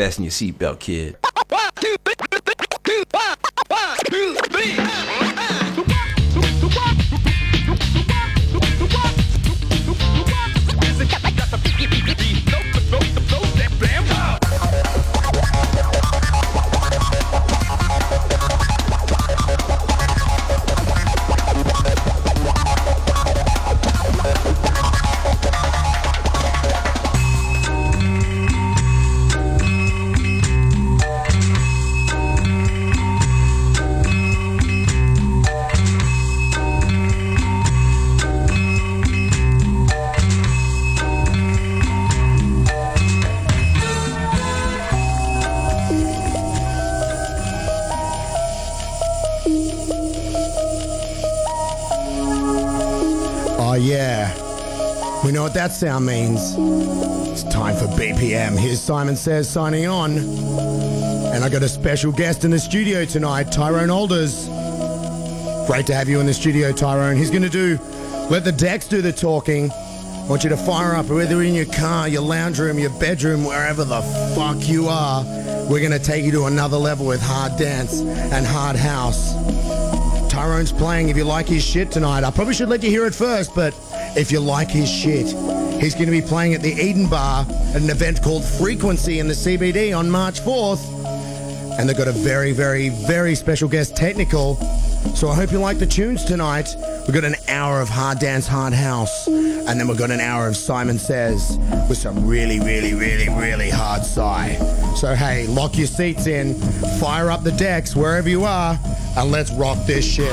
fasten your seatbelt, kid. Sound means. It's time for BPM. Here's Simon Says signing on. And I got a special guest in the studio tonight, Tyrone Aalders. Great to have you in the studio, Tyrone. He's going to do Let the Decks do the talking. I want you to fire up, whether in your car, your lounge room, your bedroom, wherever the fuck you are. We're going to take you to another level with hard dance and hard house. Tyrone's playing. If you like his shit tonight, I probably should let you hear it first, but if you like his shit, he's going to be playing at the Eden Bar at an event called Frequency in the CBD on March 4th. And they've got a very, very, very special guest, Technikal. So I hope you like the tunes tonight. We've got an hour of hard dance, hard house, and then we've got an hour of Simon Says with some really, really, really, really hard psy. So hey, lock your seats in, fire up the decks wherever you are, and let's rock this shit.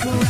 Oh.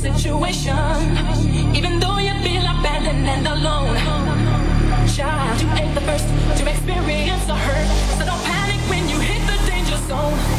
situation. Even though you feel abandoned and alone. Child, you ain't the first to experience a hurt. So don't panic when you hit the danger zone.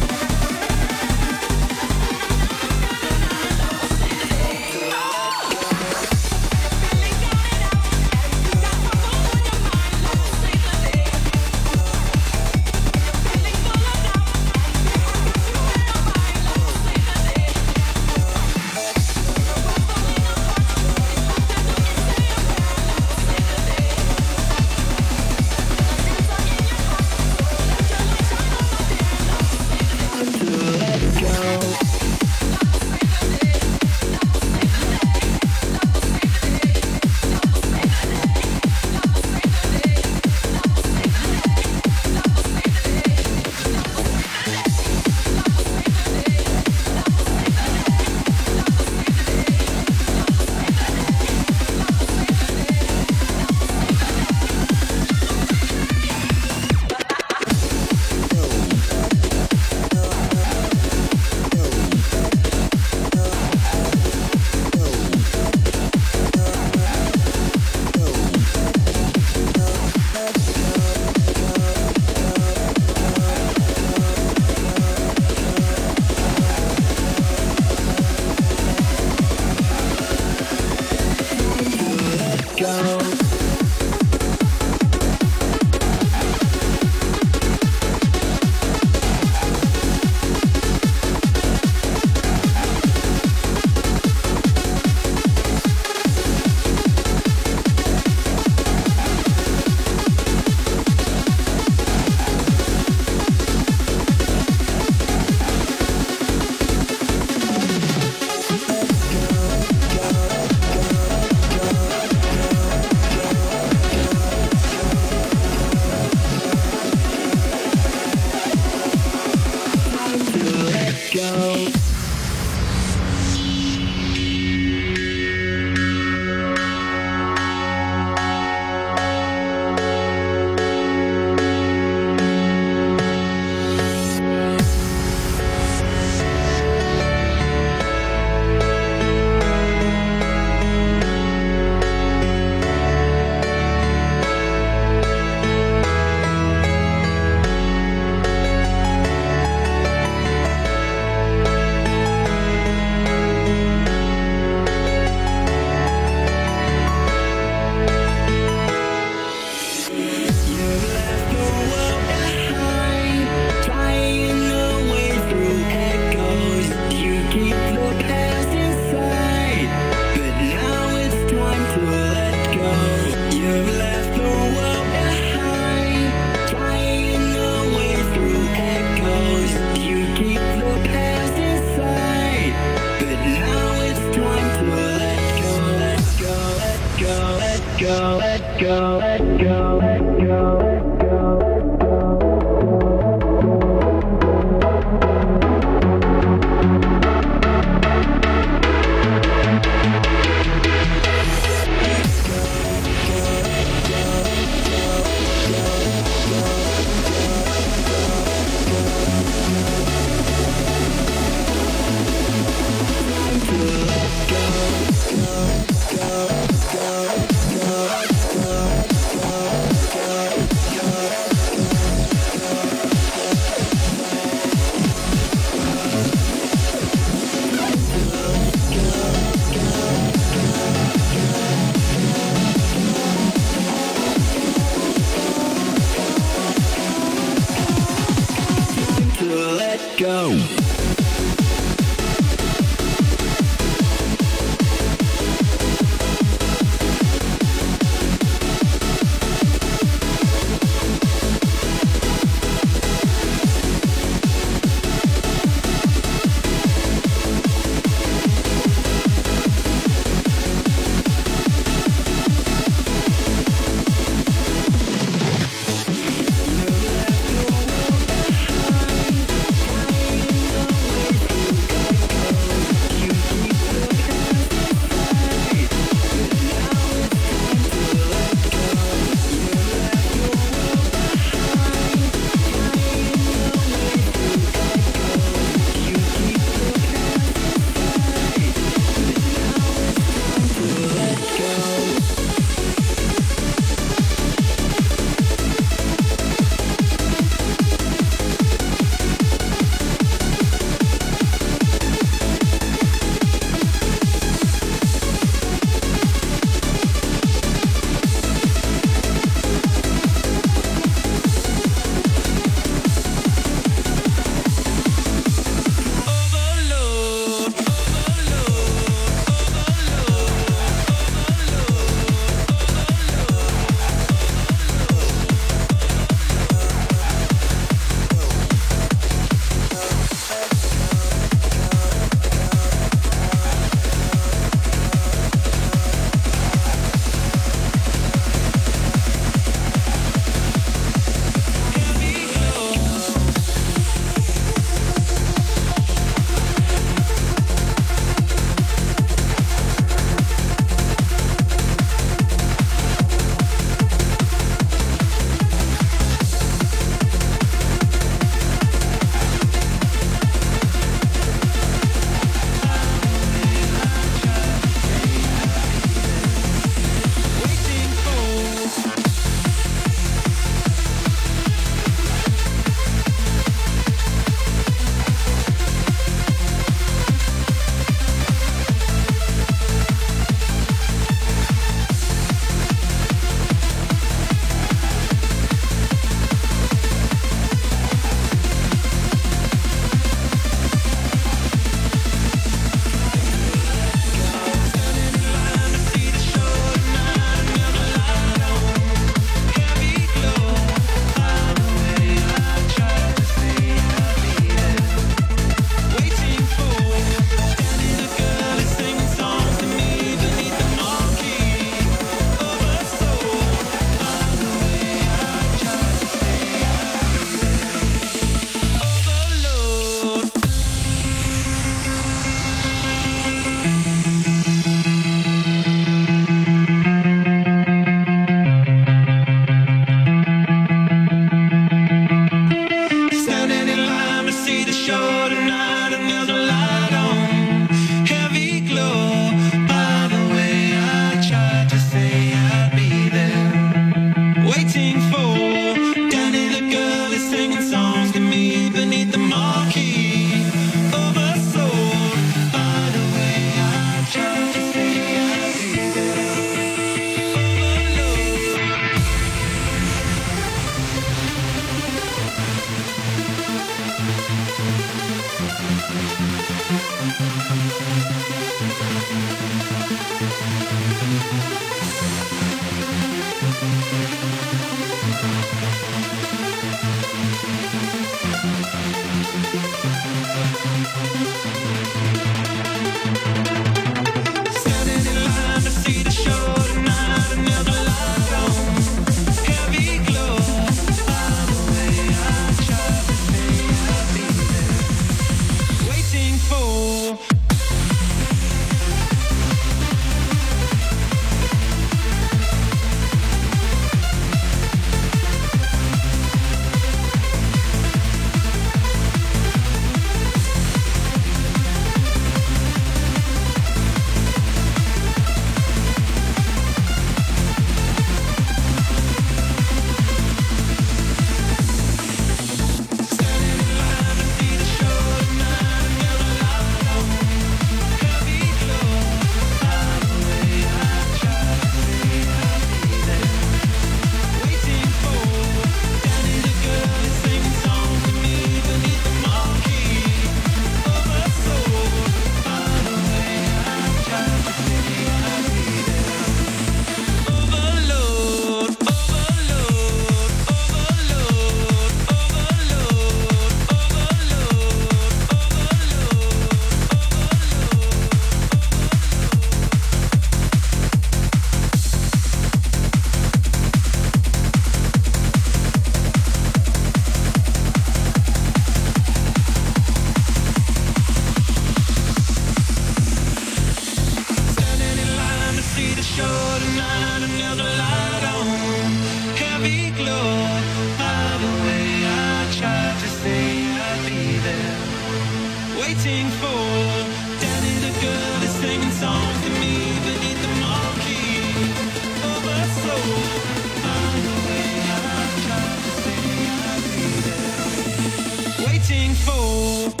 fool.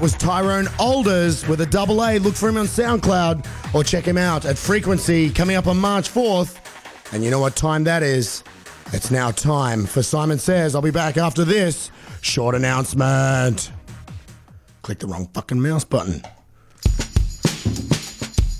That was Tyrone Aalders with a double A. Look for him on SoundCloud or check him out at Frequency coming up on March 4th. And you know what time that is? It's now time for Simon Says. I'll be back after this short announcement. Click the wrong fucking mouse button.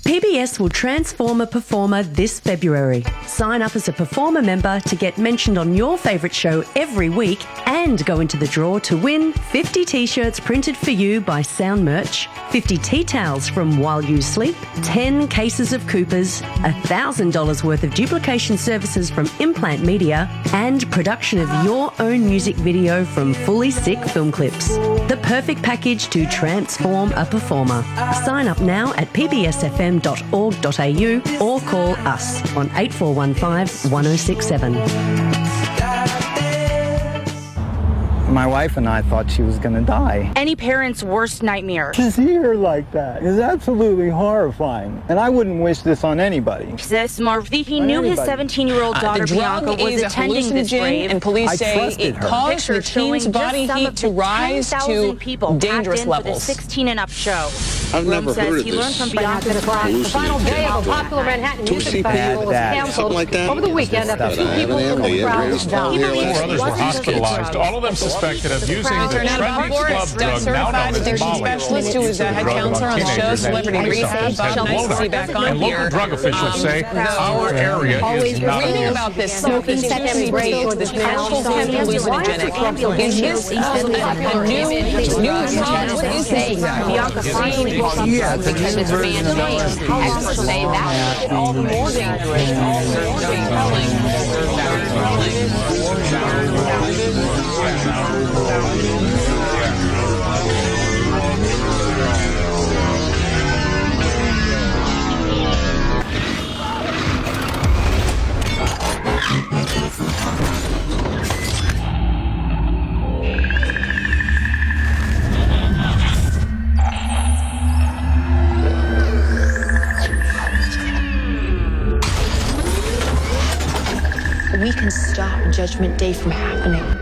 PBS will transform a performer this February. Sign up as a performer member to get mentioned on your favourite show every week and go into the draw to win 50 t shirts printed for you by Sound Merch, 50 tea towels from While You Sleep, 10 cases of Coopers, $1,000 worth of duplication services from Implant Media, and production of your own music video from Fully Sick Film Clips. The perfect package to transform a performer. Sign up now at pbsfm.org.au or call us on 8415 1067. My wife and I thought she was going to die. Any parent's worst nightmare. To see her like that is absolutely horrifying. And I wouldn't wish this on anybody. This Marvi, he knew his 17-year-old uh, daughter Bianca was attending this grave. And police I say trusted it her. caused her teen's body heat to rise 10,000 to people dangerous in levels. The 16 and up show. I've Rome never heard of he this. learned from Bianca's Hallucinating. The final day of a popular Manhattan To music see festival was that- canceled something like that? over the weekend after That two people haven't in the crowd died. Four others were wasn't just the hospitalized, all of them suspected suspected of using the club drug now known as Molly. specialist a head counselor on the show Celebrity Bob, nice to see you back on here. Local drug officials say our area is not reading about this smoking second this hallucinogenic. Is this a new new drug? Yeah, because it's. Experts say that all the. All the. We can stop Judgment Day from happening.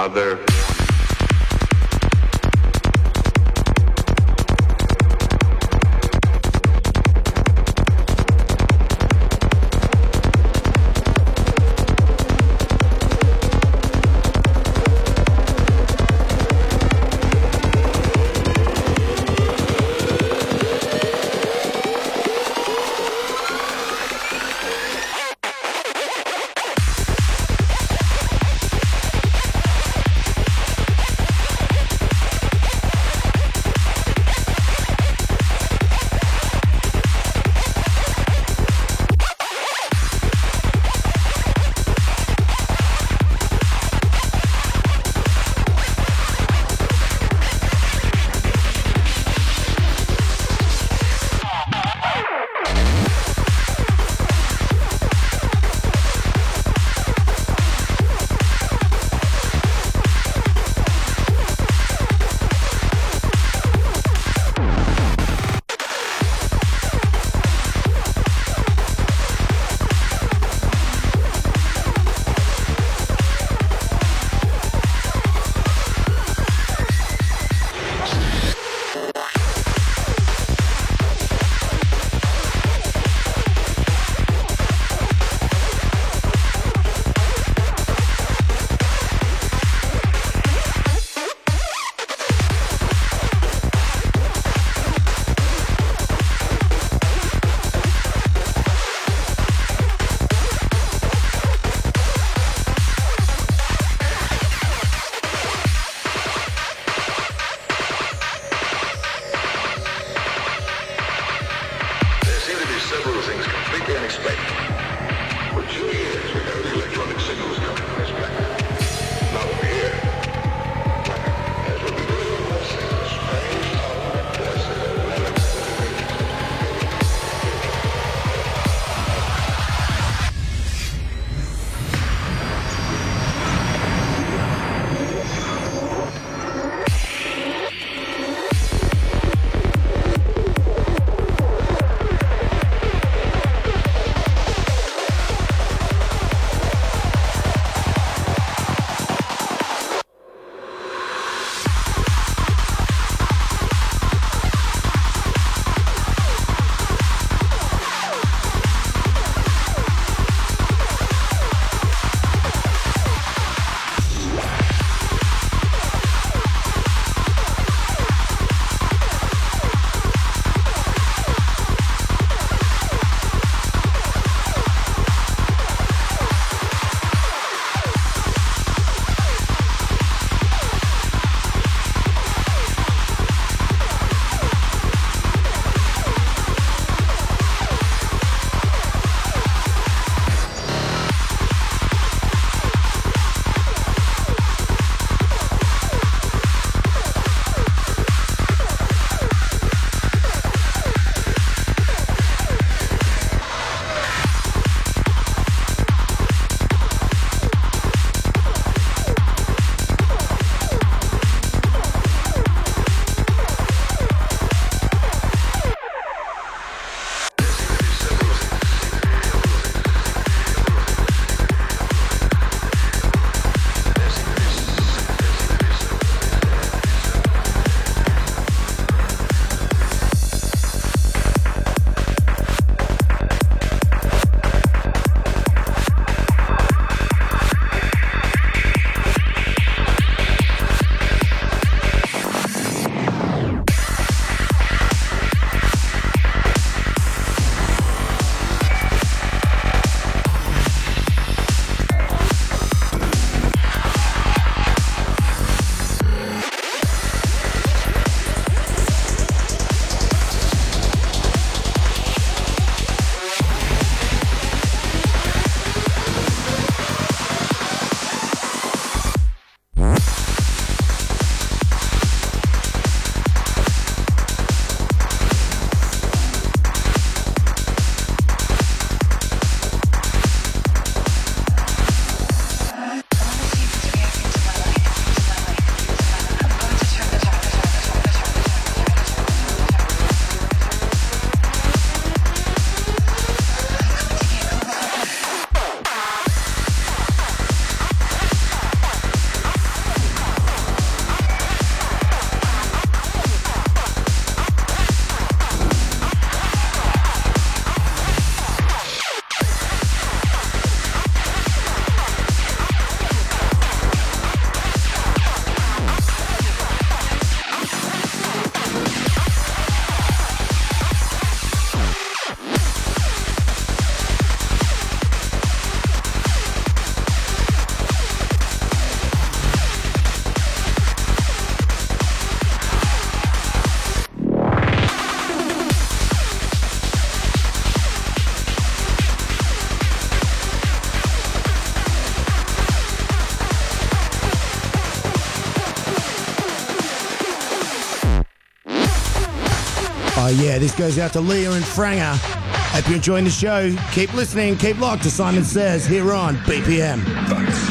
Other. This goes out to Leah and Franger. Hope you're enjoying the show. Keep listening, keep locked to Simon Says here on BPM. We're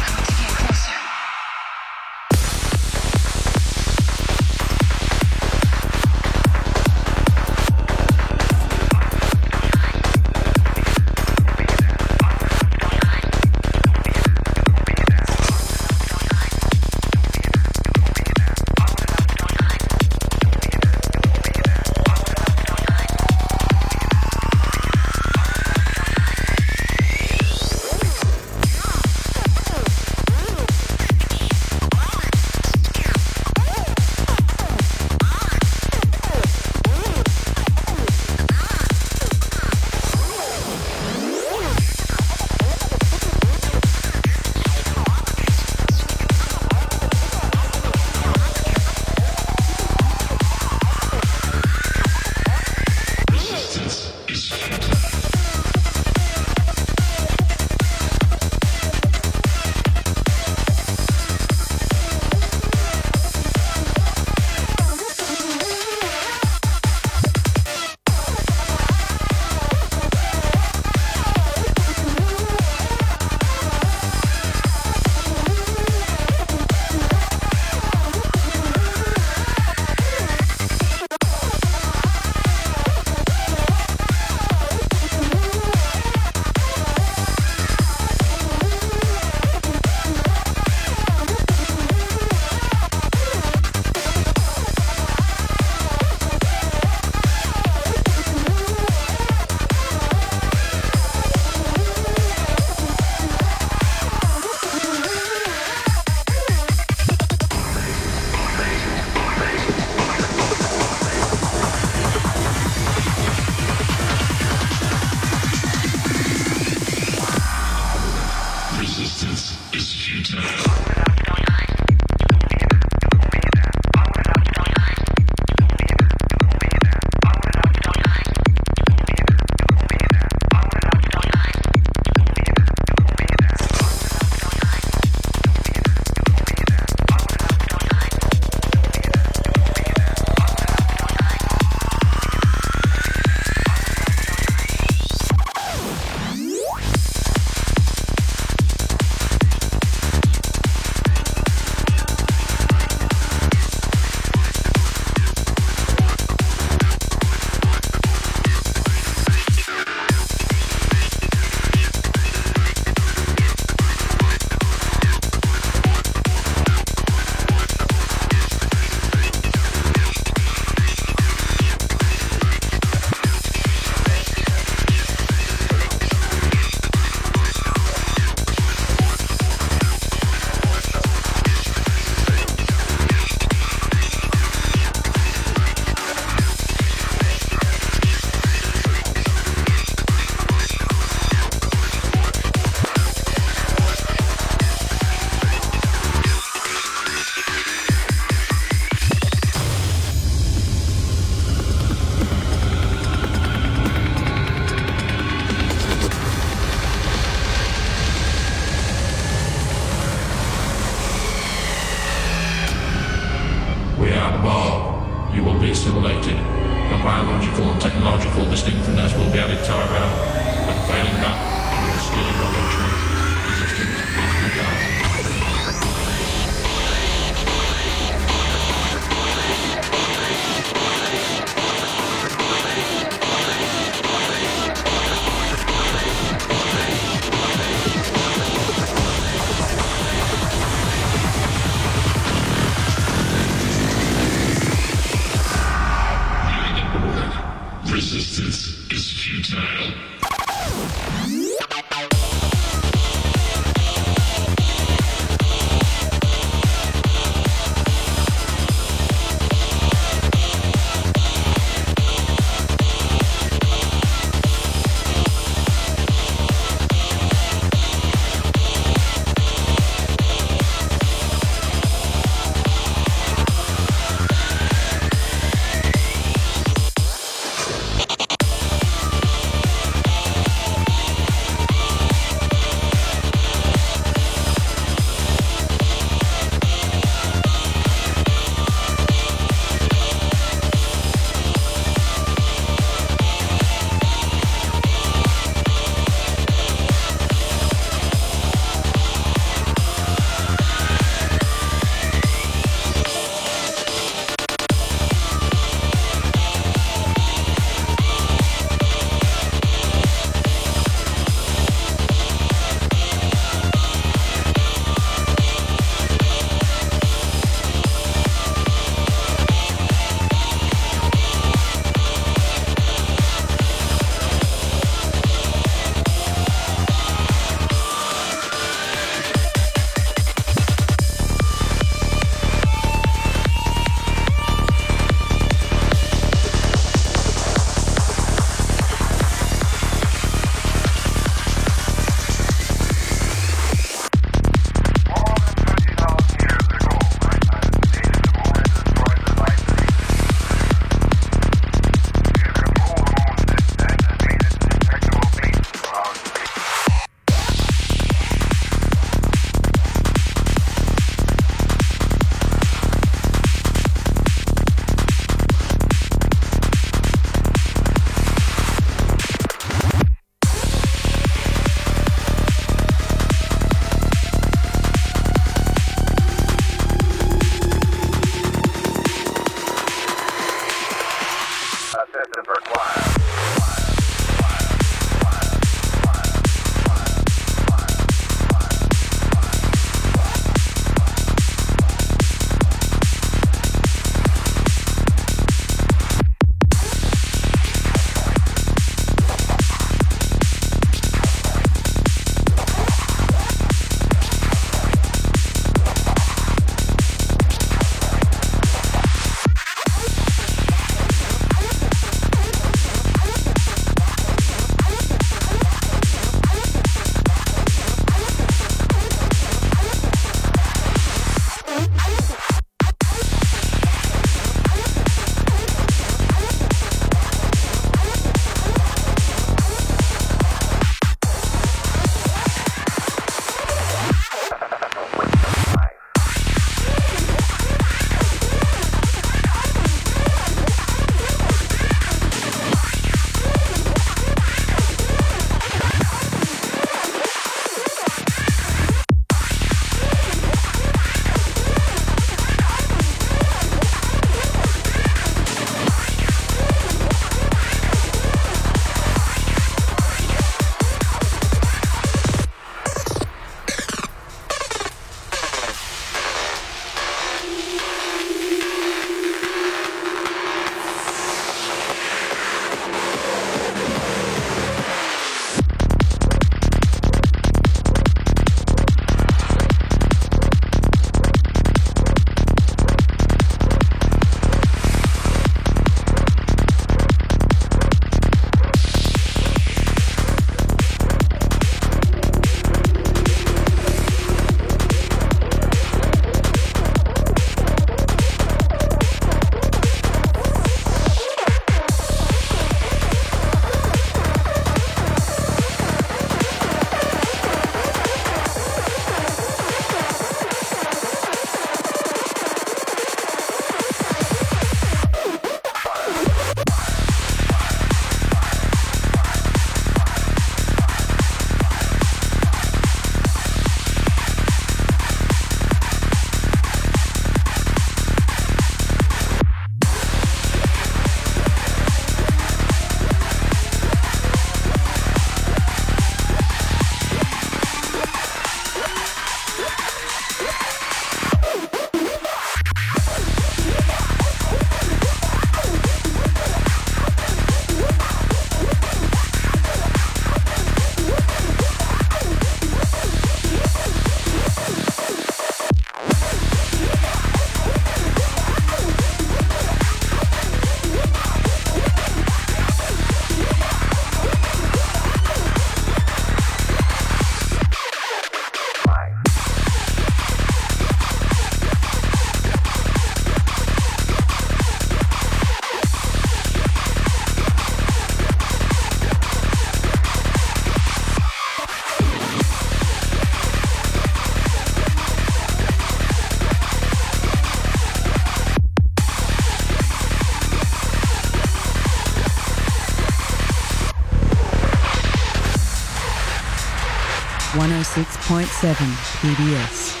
106.7 PBS.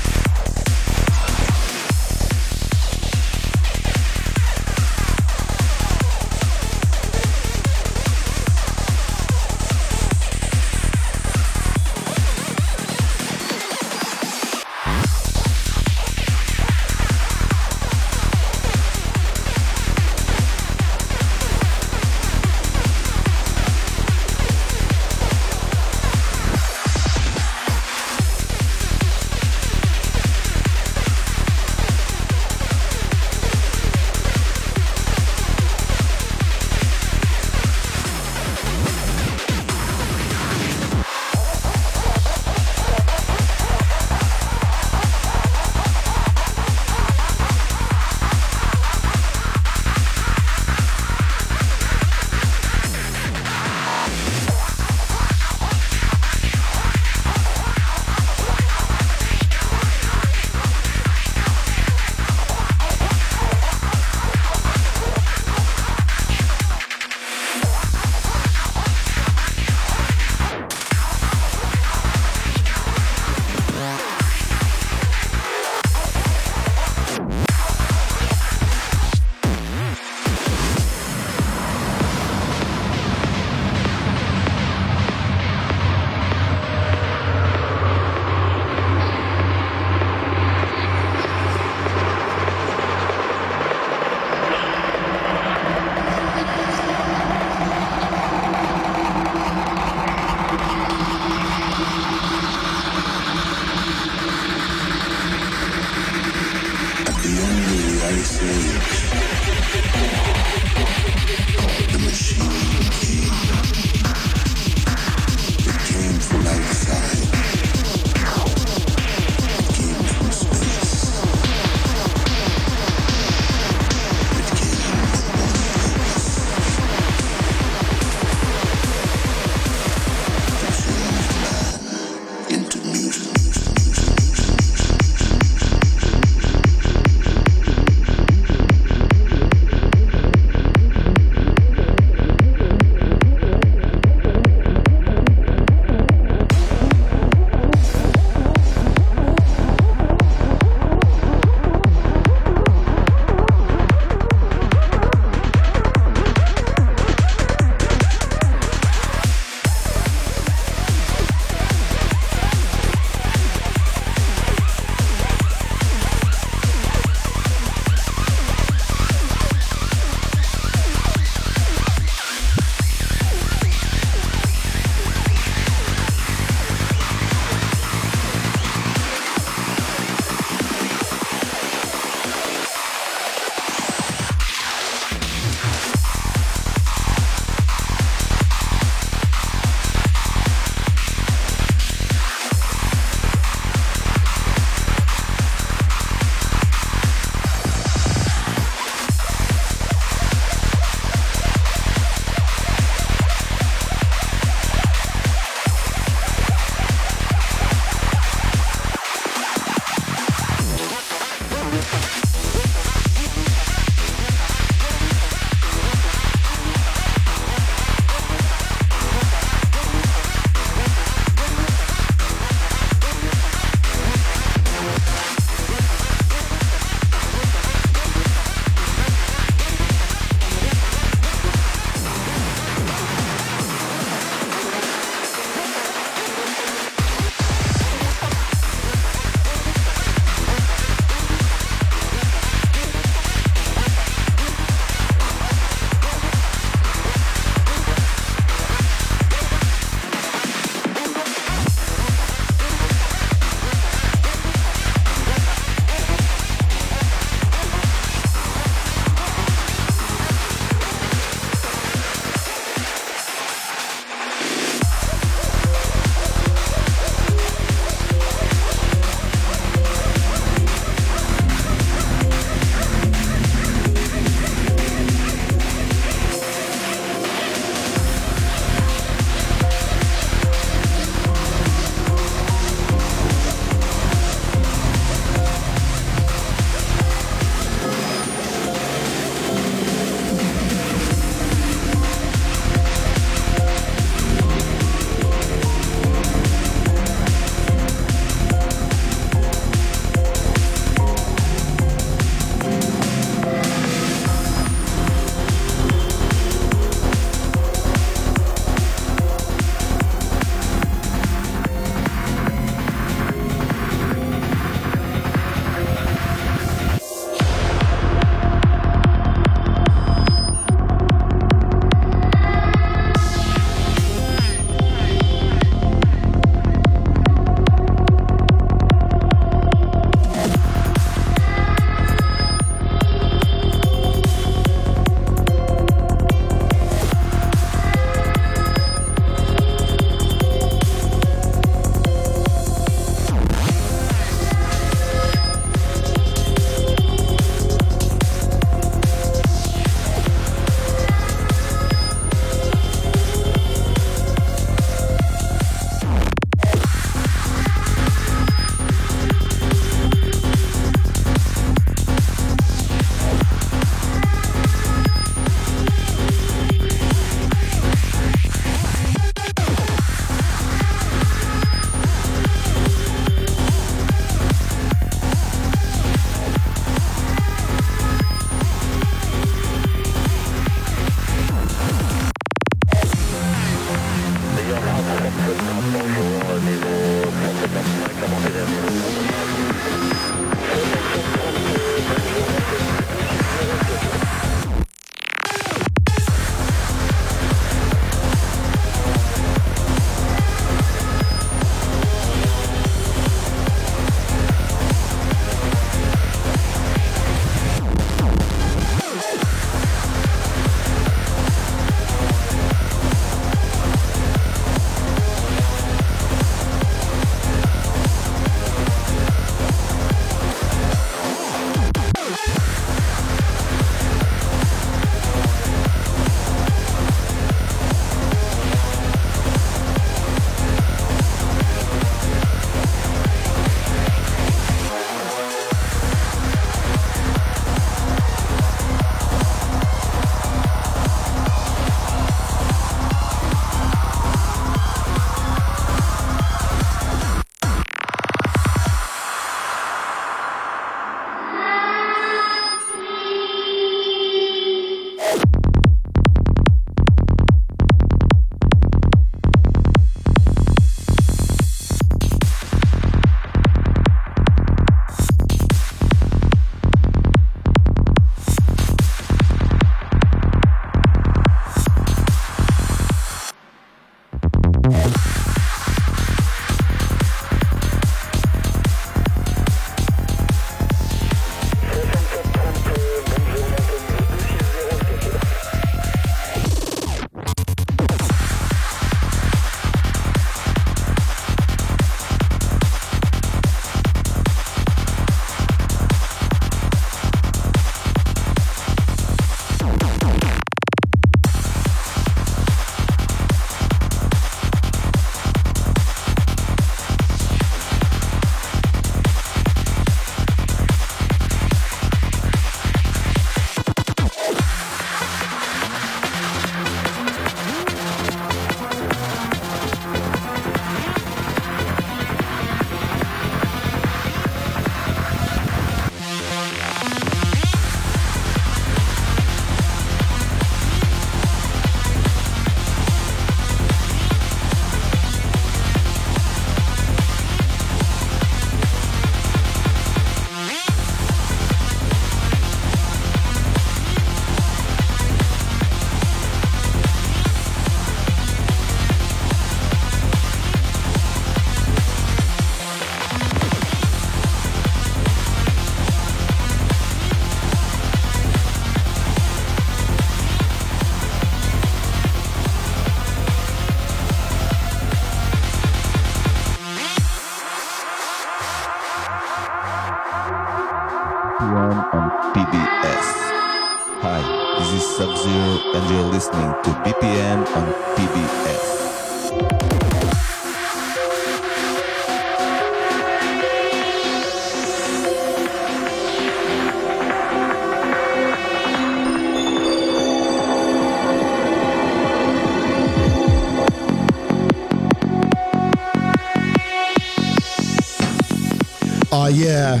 Yeah.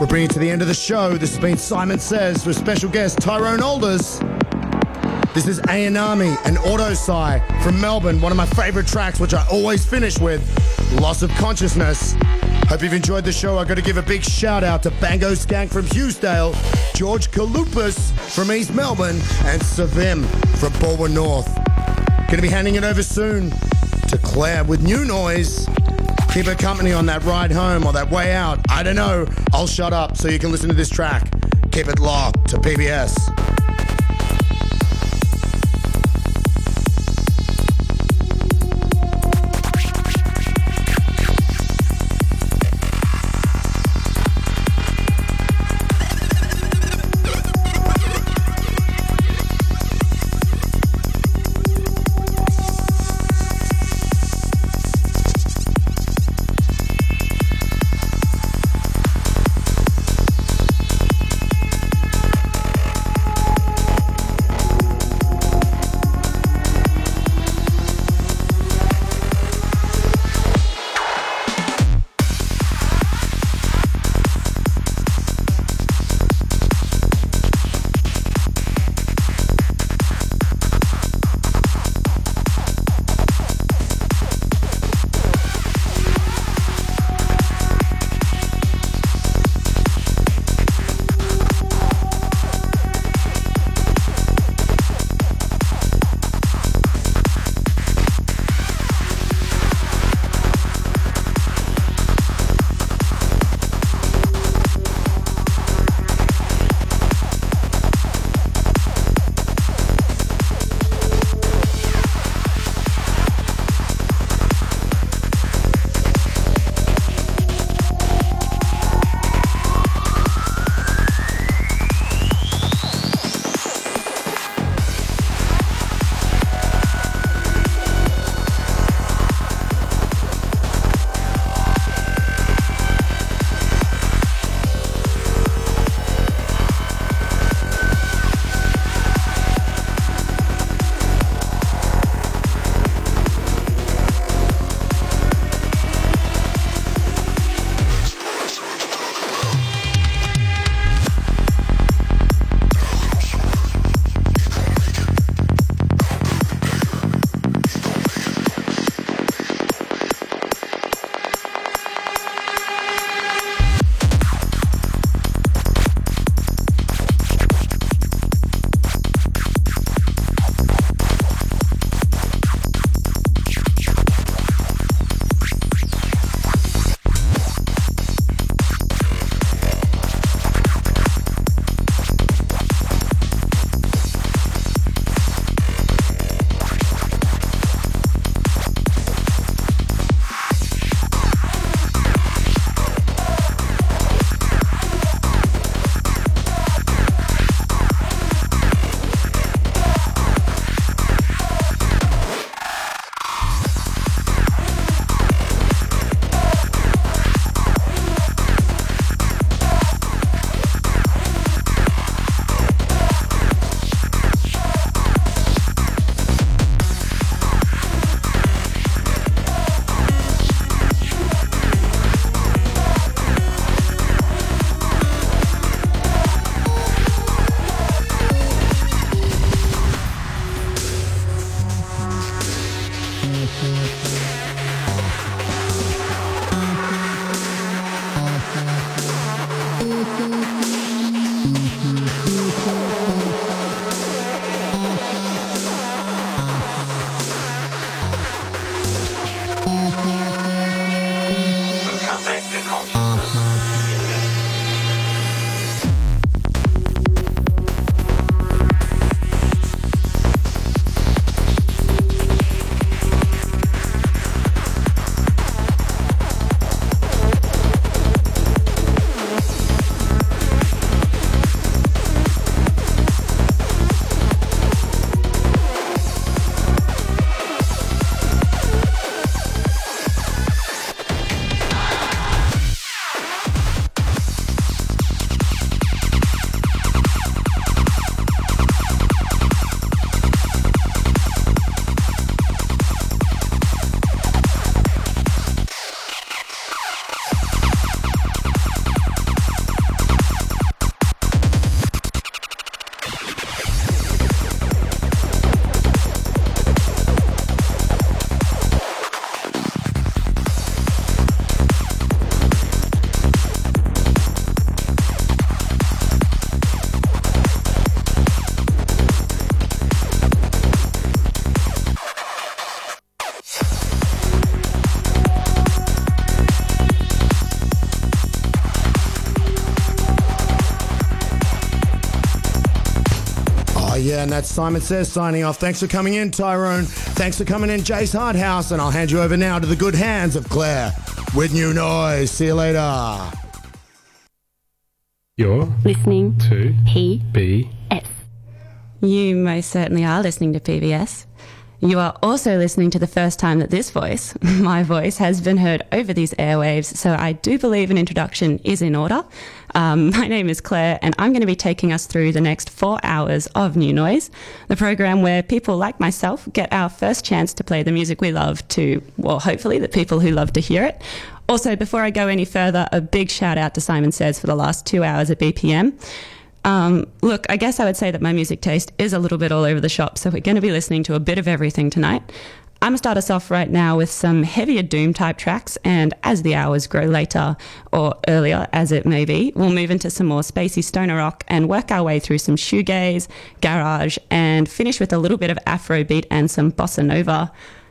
We're bringing it to the end of the show. This has been Simon Says with special guest Tyrone Aalders. This is Ayanami and Autopsy from Melbourne, one of my favorite tracks, which I always finish with Loss of Consciousness. Hope you've enjoyed the show. I've got to give a big shout out to Bango Skank from Hughesdale, George Kalupus from East Melbourne, and Savim from Balwyn North. Gonna be handing it over soon to Claire with new noise. Keep her company on that ride home or that way out. I don't know. I'll shut up so you can listen to this track. Keep it locked to PBS. That's Simon Says signing off. Thanks for coming in, Tyrone. Thanks for coming in, Jace Hardhouse. And I'll hand you over now to the good hands of Claire with new noise. See you later. You're listening to P B. S. You most certainly are listening to PBS. You are also listening to the first time that this voice, my voice, has been heard over these airwaves, so I do believe an introduction is in order. Um, my name is Claire, and I'm going to be taking us through the next four hours of New Noise, the program where people like myself get our first chance to play the music we love to, well, hopefully, the people who love to hear it. Also, before I go any further, a big shout out to Simon Says for the last two hours at BPM. Um, look, I guess I would say that my music taste is a little bit all over the shop, so we're going to be listening to a bit of everything tonight. I'm going to start us off right now with some heavier doom type tracks, and as the hours grow later, or earlier as it may be, we'll move into some more spacey stoner rock and work our way through some shoegaze, garage, and finish with a little bit of Afrobeat and some bossa nova.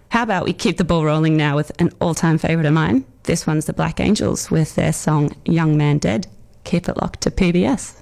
How about we keep the ball rolling now with an all time favourite of mine? This one's the Black Angels with their song Young Man Dead. Keep it locked to PBS.